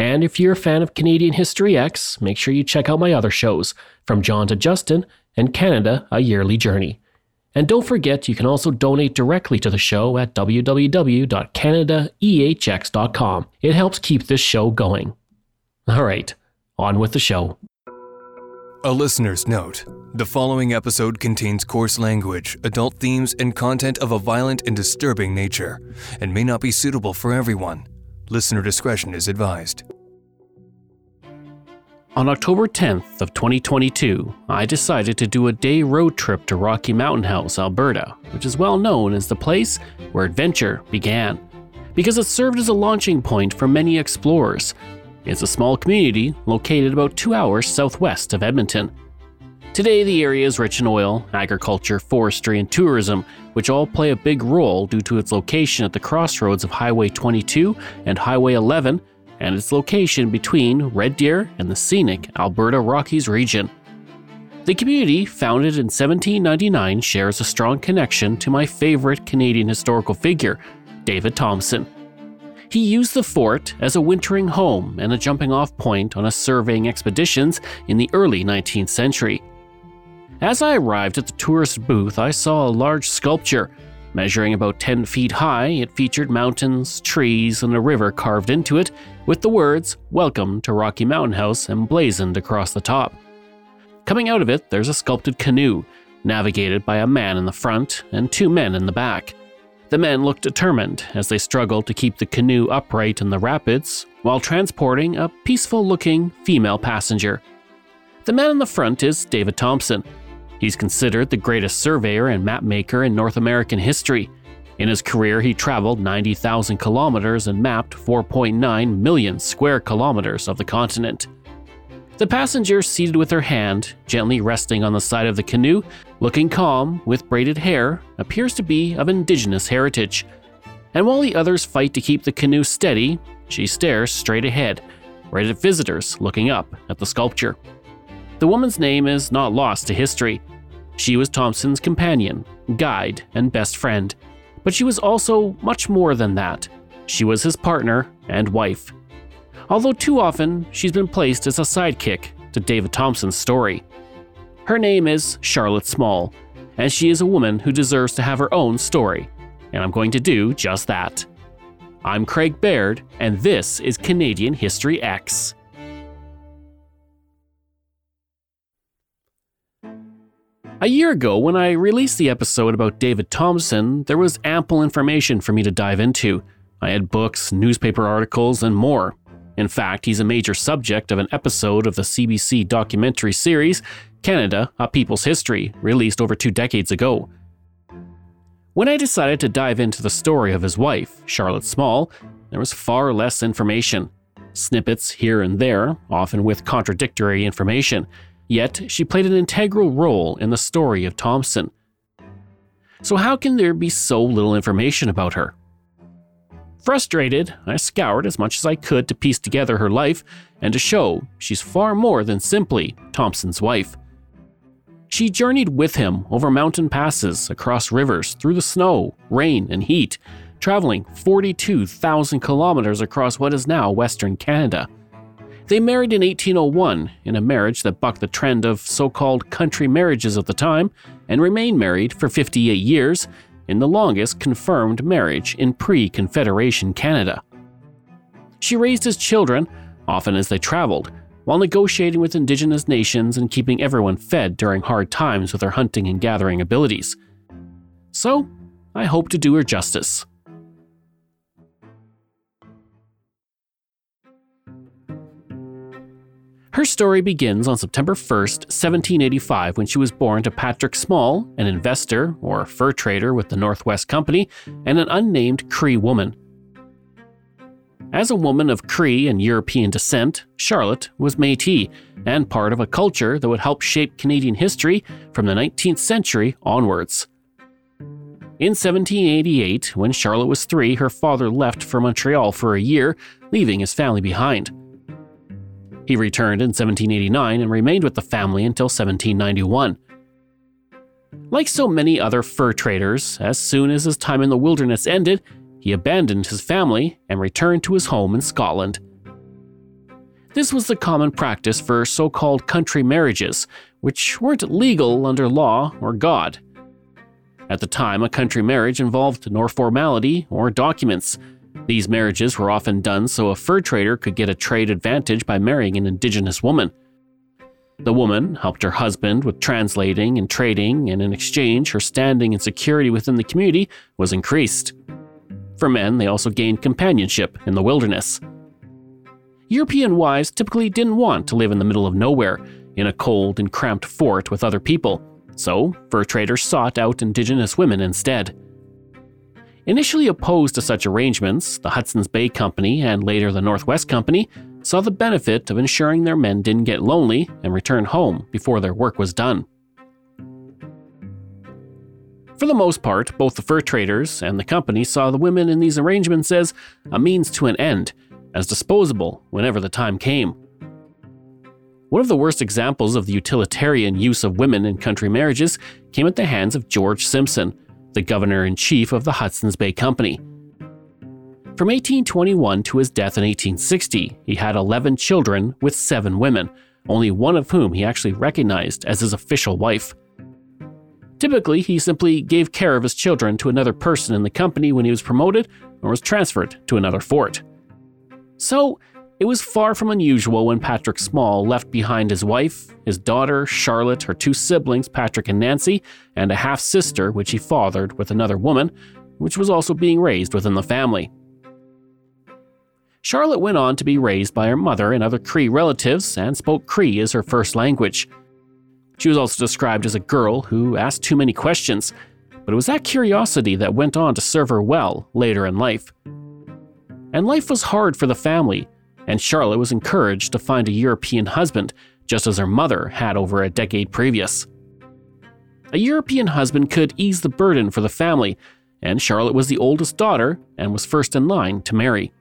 And if you're a fan of Canadian History Ehx, make sure you check out my other shows, From John to Justin and Canada, A Yearly Journey. And don't forget, you can also donate directly to the show at www.canadaehx.com. It helps keep this show going. All right, on with the show. A listener's note the following episode contains coarse language, adult themes, and content of a violent and disturbing nature, and may not be suitable for everyone. Listener discretion is advised. On October 10th of 2022, I decided to do a day road trip to Rocky Mountain House, Alberta, which is well known as the place where adventure began, because it served as a launching point for many explorers. It's a small community located about 2 hours southwest of Edmonton. Today, the area is rich in oil, agriculture, forestry, and tourism, which all play a big role due to its location at the crossroads of Highway 22 and Highway 11 and its location between Red Deer and the scenic Alberta Rockies region. The community, founded in 1799, shares a strong connection to my favorite Canadian historical figure, David Thompson. He used the fort as a wintering home and a jumping off point on his surveying expeditions in the early 19th century. As I arrived at the tourist booth, I saw a large sculpture. Measuring about 10 feet high, it featured mountains, trees, and a river carved into it, with the words, Welcome to Rocky Mountain House, emblazoned across the top. Coming out of it, there's a sculpted canoe, navigated by a man in the front and two men in the back. The men look determined as they struggle to keep the canoe upright in the rapids while transporting a peaceful looking female passenger. The man in the front is David Thompson, He's considered the greatest surveyor and mapmaker in North American history. In his career, he traveled 90,000 kilometers and mapped 4.9 million square kilometers of the continent. The passenger, seated with her hand gently resting on the side of the canoe, looking calm, with braided hair, appears to be of indigenous heritage. And while the others fight to keep the canoe steady, she stares straight ahead, right at visitors looking up at the sculpture. The woman's name is not lost to history. She was Thompson's companion, guide, and best friend. But she was also much more than that. She was his partner and wife. Although too often she's been placed as a sidekick to David Thompson's story. Her name is Charlotte Small, and she is a woman who deserves to have her own story. And I'm going to do just that. I'm Craig Baird, and this is Canadian History Ehx. A year ago, when I released the episode about David Thompson, there was ample information for me to dive into. I had books, newspaper articles, and more. In fact, he's a major subject of an episode of the CBC documentary series Canada, A People's History, released over two decades ago. When I decided to dive into the story of his wife, Charlotte Small, there was far less information. Snippets here and there, often with contradictory information. Yet, she played an integral role in the story of Thompson. So, how can there be so little information about her? Frustrated, I scoured as much as I could to piece together her life and to show she's far more than simply Thompson's wife. She journeyed with him over mountain passes, across rivers, through the snow, rain, and heat, traveling 42,000 kilometers across what is now Western Canada. They married in 1801 in a marriage that bucked the trend of so called country marriages of the time and remained married for 58 years in the longest confirmed marriage in pre Confederation Canada. She raised his children, often as they traveled, while negotiating with indigenous nations and keeping everyone fed during hard times with her hunting and gathering abilities. So, I hope to do her justice. Her story begins on September 1st, 1785, when she was born to Patrick Small, an investor or fur trader with the Northwest Company, and an unnamed Cree woman. As a woman of Cree and European descent, Charlotte was Metis and part of a culture that would help shape Canadian history from the 19th century onwards. In 1788, when Charlotte was three, her father left for Montreal for a year, leaving his family behind. He returned in 1789 and remained with the family until 1791. Like so many other fur traders, as soon as his time in the wilderness ended, he abandoned his family and returned to his home in Scotland. This was the common practice for so called country marriages, which weren't legal under law or God. At the time, a country marriage involved no formality or documents. These marriages were often done so a fur trader could get a trade advantage by marrying an indigenous woman. The woman helped her husband with translating and trading, and in exchange, her standing and security within the community was increased. For men, they also gained companionship in the wilderness. European wives typically didn't want to live in the middle of nowhere, in a cold and cramped fort with other people so fur traders sought out indigenous women instead. Initially opposed to such arrangements, the Hudson's Bay Company and later the Northwest Company saw the benefit of ensuring their men didn't get lonely and return home before their work was done. For the most part, both the fur traders and the company saw the women in these arrangements as a means to an end, as disposable whenever the time came. One of the worst examples of the utilitarian use of women in country marriages came at the hands of George Simpson, the governor in chief of the Hudson's Bay Company. From 1821 to his death in 1860, he had 11 children with seven women, only one of whom he actually recognized as his official wife. Typically, he simply gave care of his children to another person in the company when he was promoted or was transferred to another fort. So, it was far from unusual when Patrick Small left behind his wife, his daughter, Charlotte, her two siblings, Patrick and Nancy, and a half sister, which he fathered with another woman, which was also being raised within the family. Charlotte went on to be raised by her mother and other Cree relatives and spoke Cree as her first language. She was also described as a girl who asked too many questions, but it was that curiosity that went on to serve her well later in life. And life was hard for the family and Charlotte was encouraged to find a European husband, just as her mother had over a decade previous. A European husband could ease the burden for the family, and Charlotte was the oldest daughter and was first in line to marry.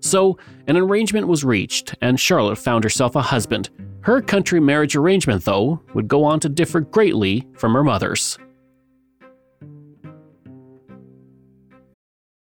So, an arrangement was reached, and Charlotte found herself a husband. Her country marriage arrangement, though, would go on to differ greatly from her mother's.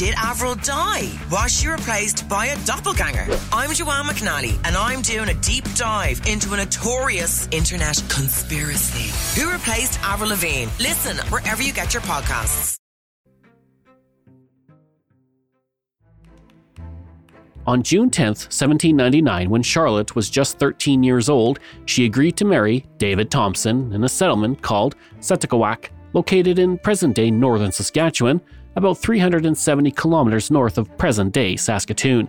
Did Avril die? Was she replaced by a doppelganger? I'm Joanne McNally, and I'm doing a deep dive into a notorious internet conspiracy. Who replaced Avril Lavigne? Listen wherever you get your podcasts. On June 10, 1799, when Charlotte was just 13 years old, she agreed to marry David Thompson in a settlement called Sakitawak, located in present day northern Saskatchewan, about 370 kilometers north of present day Saskatoon.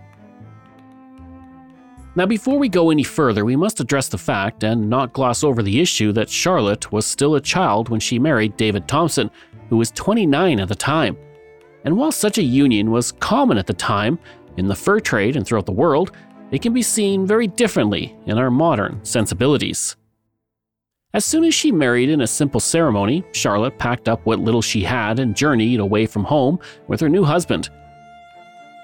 Now, before we go any further, we must address the fact and not gloss over the issue that Charlotte was still a child when she married David Thompson, who was 29 at the time. And while such a union was common at the time, in the fur trade and throughout the world, it can be seen very differently in our modern sensibilities. As soon as she married in a simple ceremony, Charlotte packed up what little she had and journeyed away from home with her new husband.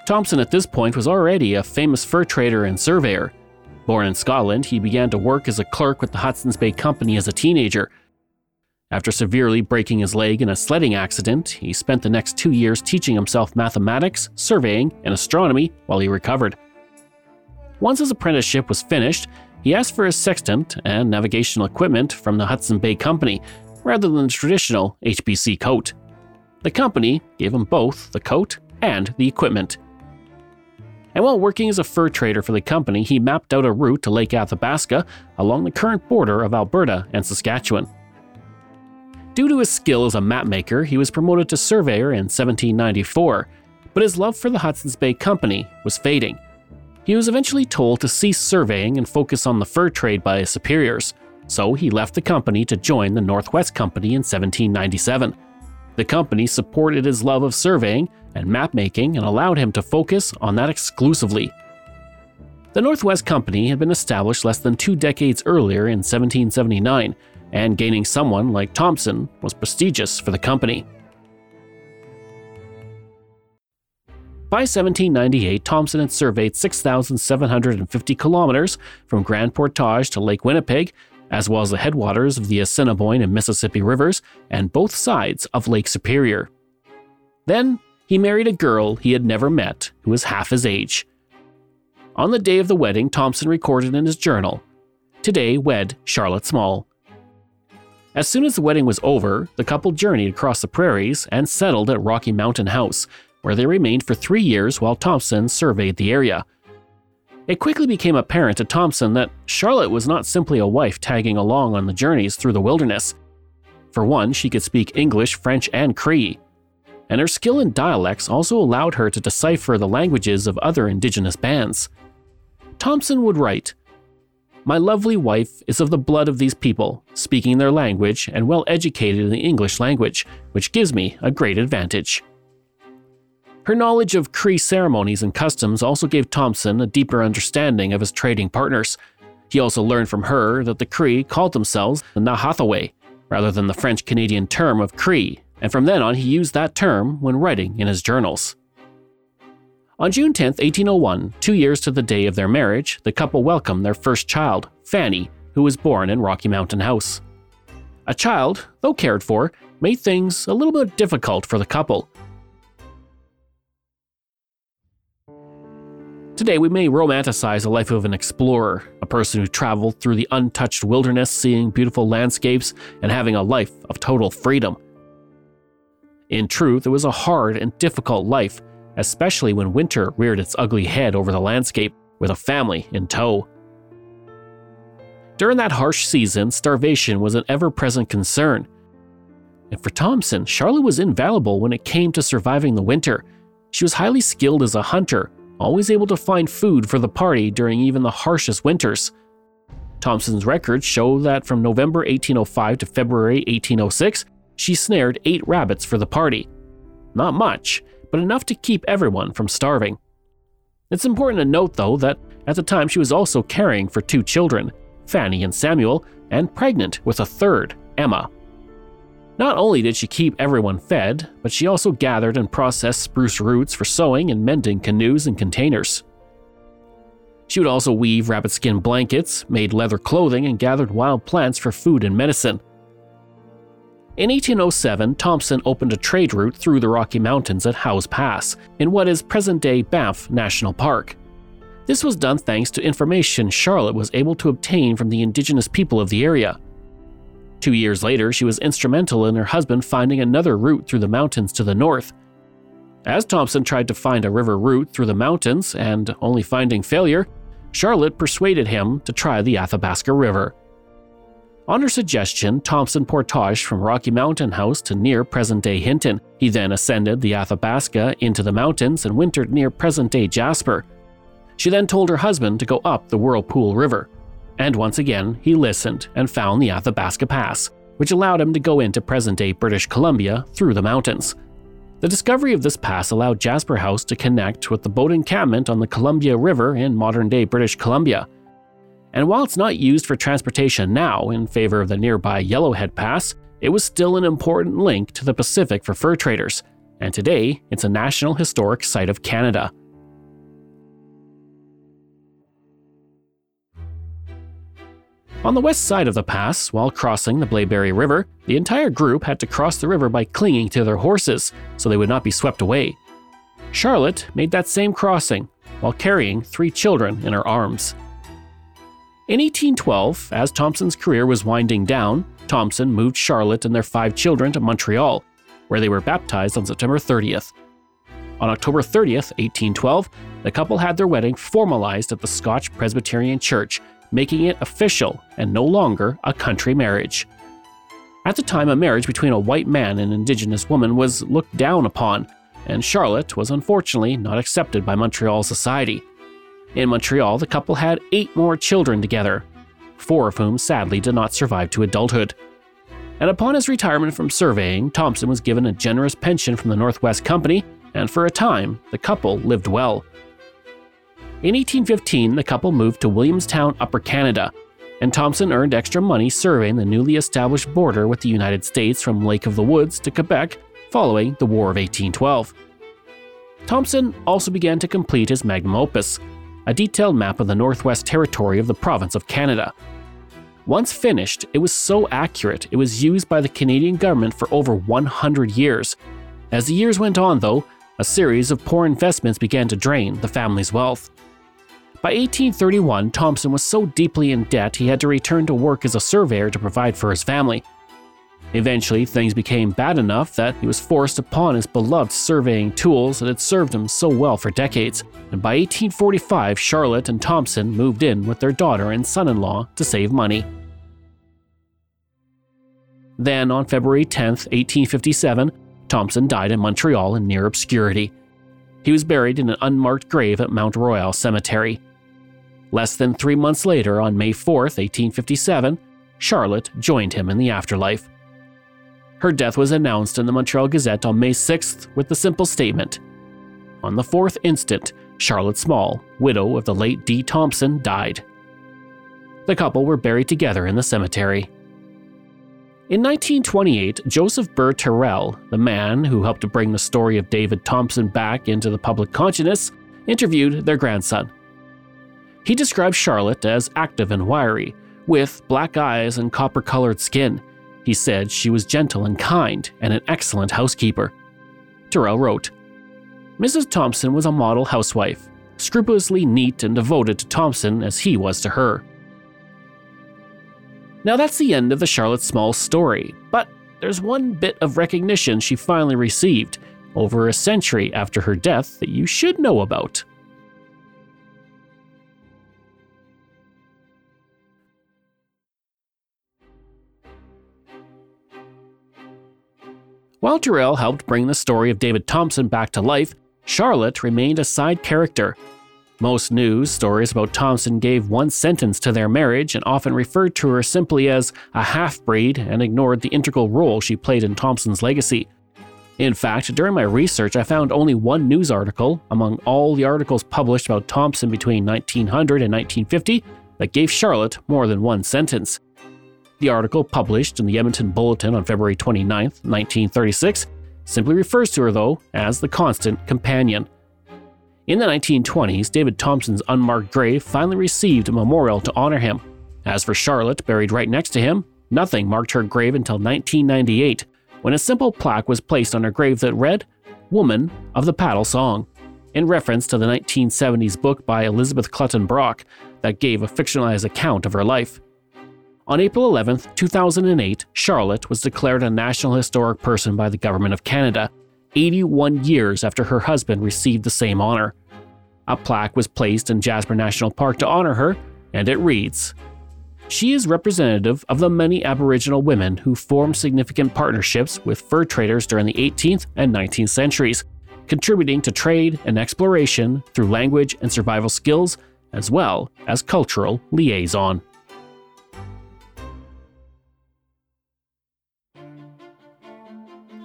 Thompson at this point was already a famous fur trader and surveyor. Born in Scotland, he began to work as a clerk with the Hudson's Bay Company as a teenager. After severely breaking his leg in a sledding accident, he spent the next two years teaching himself mathematics, surveying, and astronomy while he recovered. Once his apprenticeship was finished, he asked for a sextant and navigational equipment from the Hudson Bay Company rather than the traditional HBC coat. The company gave him both the coat and the equipment. And while working as a fur trader for the company, he mapped out a route to Lake Athabasca along the current border of Alberta and Saskatchewan. Due to his skill as a mapmaker, he was promoted to surveyor in 1794, but his love for the Hudson's Bay Company was fading. He was eventually told to cease surveying and focus on the fur trade by his superiors, so he left the company to join the Northwest Company in 1797. The company supported his love of surveying and mapmaking and allowed him to focus on that exclusively. The Northwest Company had been established less than two decades earlier in 1779, and gaining someone like Thompson was prestigious for the company. By 1798, Thompson had surveyed 6,750 kilometers from Grand Portage to Lake Winnipeg, as well as the headwaters of the Assiniboine and Mississippi rivers and both sides of Lake Superior. Then he married a girl he had never met who was half his age. On the day of the wedding, Thompson recorded in his journal, Today wed Charlotte Small. As soon as the wedding was over, the couple journeyed across the prairies and settled at Rocky Mountain House, where they remained for three years while Thompson surveyed the area. It quickly became apparent to Thompson that Charlotte was not simply a wife tagging along on the journeys through the wilderness. For one, she could speak English, French, and Cree. And her skill in dialects also allowed her to decipher the languages of other indigenous bands. Thompson would write My lovely wife is of the blood of these people, speaking their language and well educated in the English language, which gives me a great advantage. Her knowledge of Cree ceremonies and customs also gave Thompson a deeper understanding of his trading partners. He also learned from her that the Cree called themselves the Nahathaway, rather than the French Canadian term of Cree, and from then on he used that term when writing in his journals. On June 10, 1801, two years to the day of their marriage, the couple welcomed their first child, Fanny, who was born in Rocky Mountain House. A child, though cared for, made things a little bit difficult for the couple. Today, we may romanticize the life of an explorer, a person who traveled through the untouched wilderness, seeing beautiful landscapes, and having a life of total freedom. In truth, it was a hard and difficult life, especially when winter reared its ugly head over the landscape with a family in tow. During that harsh season, starvation was an ever present concern. And for Thompson, Charlotte was invaluable when it came to surviving the winter. She was highly skilled as a hunter always able to find food for the party during even the harshest winters. Thompson's records show that from November 1805 to February 1806, she snared eight rabbits for the party. Not much, but enough to keep everyone from starving. It's important to note, though, that at the time she was also caring for two children, Fanny and Samuel, and pregnant with a third, Emma. Not only did she keep everyone fed, but she also gathered and processed spruce roots for sewing and mending canoes and containers. She would also weave rabbit skin blankets, made leather clothing, and gathered wild plants for food and medicine. In 1807, Thompson opened a trade route through the Rocky Mountains at Howse Pass, in what is present day Banff National Park. This was done thanks to information Charlotte was able to obtain from the indigenous people of the area. Two years later, she was instrumental in her husband finding another route through the mountains to the north. As Thompson tried to find a river route through the mountains and only finding failure, Charlotte persuaded him to try the Athabasca River. On her suggestion, Thompson portaged from Rocky Mountain House to near present day Hinton. He then ascended the Athabasca into the mountains and wintered near present day Jasper. She then told her husband to go up the Whirlpool River and once again he listened and found the Athabasca Pass, which allowed him to go into present day British Columbia through the mountains. The discovery of this pass allowed Jasper House to connect with the boat encampment on the Columbia River in modern day British Columbia. And while it's not used for transportation now in favor of the nearby Yellowhead Pass, it was still an important link to the Pacific for fur traders, and today it's a National Historic Site of Canada. On the west side of the pass, while crossing the Blaeberry River, the entire group had to cross the river by clinging to their horses so they would not be swept away. Charlotte made that same crossing while carrying three children in her arms. In 1812, as Thompson's career was winding down, Thompson moved Charlotte and their five children to Montreal, where they were baptized on September 30th. On October 30th, 1812, the couple had their wedding formalized at the Scotch Presbyterian Church making it official and no longer a country marriage. At the time, a marriage between a white man and an indigenous woman was looked down upon, and Charlotte was unfortunately not accepted by Montreal society. In Montreal, the couple had eight more children together, four of whom sadly did not survive to adulthood. And upon his retirement from surveying, Thompson was given a generous pension from the Northwest Company, and for a time, the couple lived well. In 1815, the couple moved to Williamstown, Upper Canada, and Thompson earned extra money surveying the newly established border with the United States from Lake of the Woods to Quebec following the War of 1812. Thompson also began to complete his magnum opus, a detailed map of the Northwest Territory of the province of Canada. Once finished, it was so accurate it was used by the Canadian government for over 100 years. As the years went on, though, a series of poor investments began to drain the family's wealth. By 1831, Thompson was so deeply in debt he had to return to work as a surveyor to provide for his family. Eventually, things became bad enough that he was forced upon his beloved surveying tools that had served him so well for decades, and by 1845, Charlotte and Thompson moved in with their daughter and son in law to save money. Then, on February 10, 1857, Thompson died in Montreal in near obscurity. He was buried in an unmarked grave at Mount Royal Cemetery. Less than three months later, on May 4, 1857, Charlotte joined him in the afterlife. Her death was announced in the Montreal Gazette on May 6th with the simple statement On the fourth instant, Charlotte Small, widow of the late D. Thompson, died. The couple were buried together in the cemetery. In 1928, Joseph Burr Tyrrell, the man who helped to bring the story of David Thompson back into the public consciousness, interviewed their grandson. He described Charlotte as active and wiry, with black eyes and copper colored skin. He said she was gentle and kind and an excellent housekeeper. Tyrrell wrote Mrs. Thompson was a model housewife, scrupulously neat and devoted to Thompson as he was to her. Now that's the end of the Charlotte Small story, but there's one bit of recognition she finally received over a century after her death that you should know about. While Tyrrell helped bring the story of David Thompson back to life, Charlotte remained a side character. Most news stories about Thompson gave one sentence to their marriage and often referred to her simply as a half breed and ignored the integral role she played in Thompson's legacy. In fact, during my research, I found only one news article among all the articles published about Thompson between 1900 and 1950 that gave Charlotte more than one sentence. The article, published in the Edmonton Bulletin on February 29, 1936, simply refers to her, though, as the constant companion. In the 1920s, David Thompson's unmarked grave finally received a memorial to honor him. As for Charlotte, buried right next to him, nothing marked her grave until 1998, when a simple plaque was placed on her grave that read, Woman of the Paddle Song, in reference to the 1970s book by Elizabeth Clutton Brock that gave a fictionalized account of her life. On April 11, 2008, Charlotte was declared a National Historic Person by the Government of Canada, 81 years after her husband received the same honor. A plaque was placed in Jasper National Park to honor her, and it reads She is representative of the many Aboriginal women who formed significant partnerships with fur traders during the 18th and 19th centuries, contributing to trade and exploration through language and survival skills, as well as cultural liaison.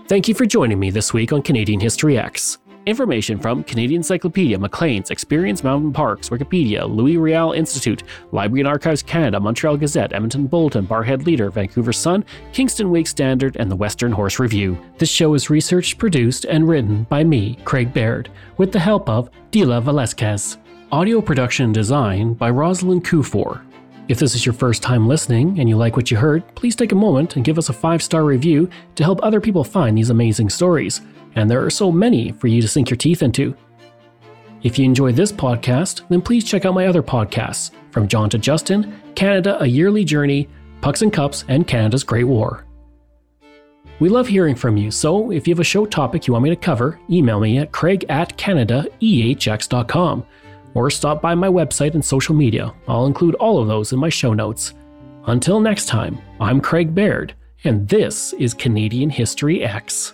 Thank you for joining me this week on Canadian History Ehx. Information from Canadian Encyclopedia, Maclean's, Experience Mountain Parks, Wikipedia, Louis Riel Institute, Library and Archives Canada, Montreal Gazette, Edmonton Bulletin, Barrhead Leader, Vancouver Sun, Kingston Whig Standard, and the Western Horse Review. This show is researched, produced, and written by me, Craig Baird, with the help of Dila Velasquez. Audio production design by Rosalind Kufor. If this is your first time listening and you like what you heard, please take a moment and give us a five star review to help other people find these amazing stories. And there are so many for you to sink your teeth into. If you enjoy this podcast, then please check out my other podcasts From John to Justin, Canada A Yearly Journey, Pucks and Cups, and Canada's Great War. We love hearing from you, so if you have a show topic you want me to cover, email me at craig at canadaehx.com or stop by my website and social media. I'll include all of those in my show notes. Until next time, I'm Craig Baird, and this is Canadian History Ehx.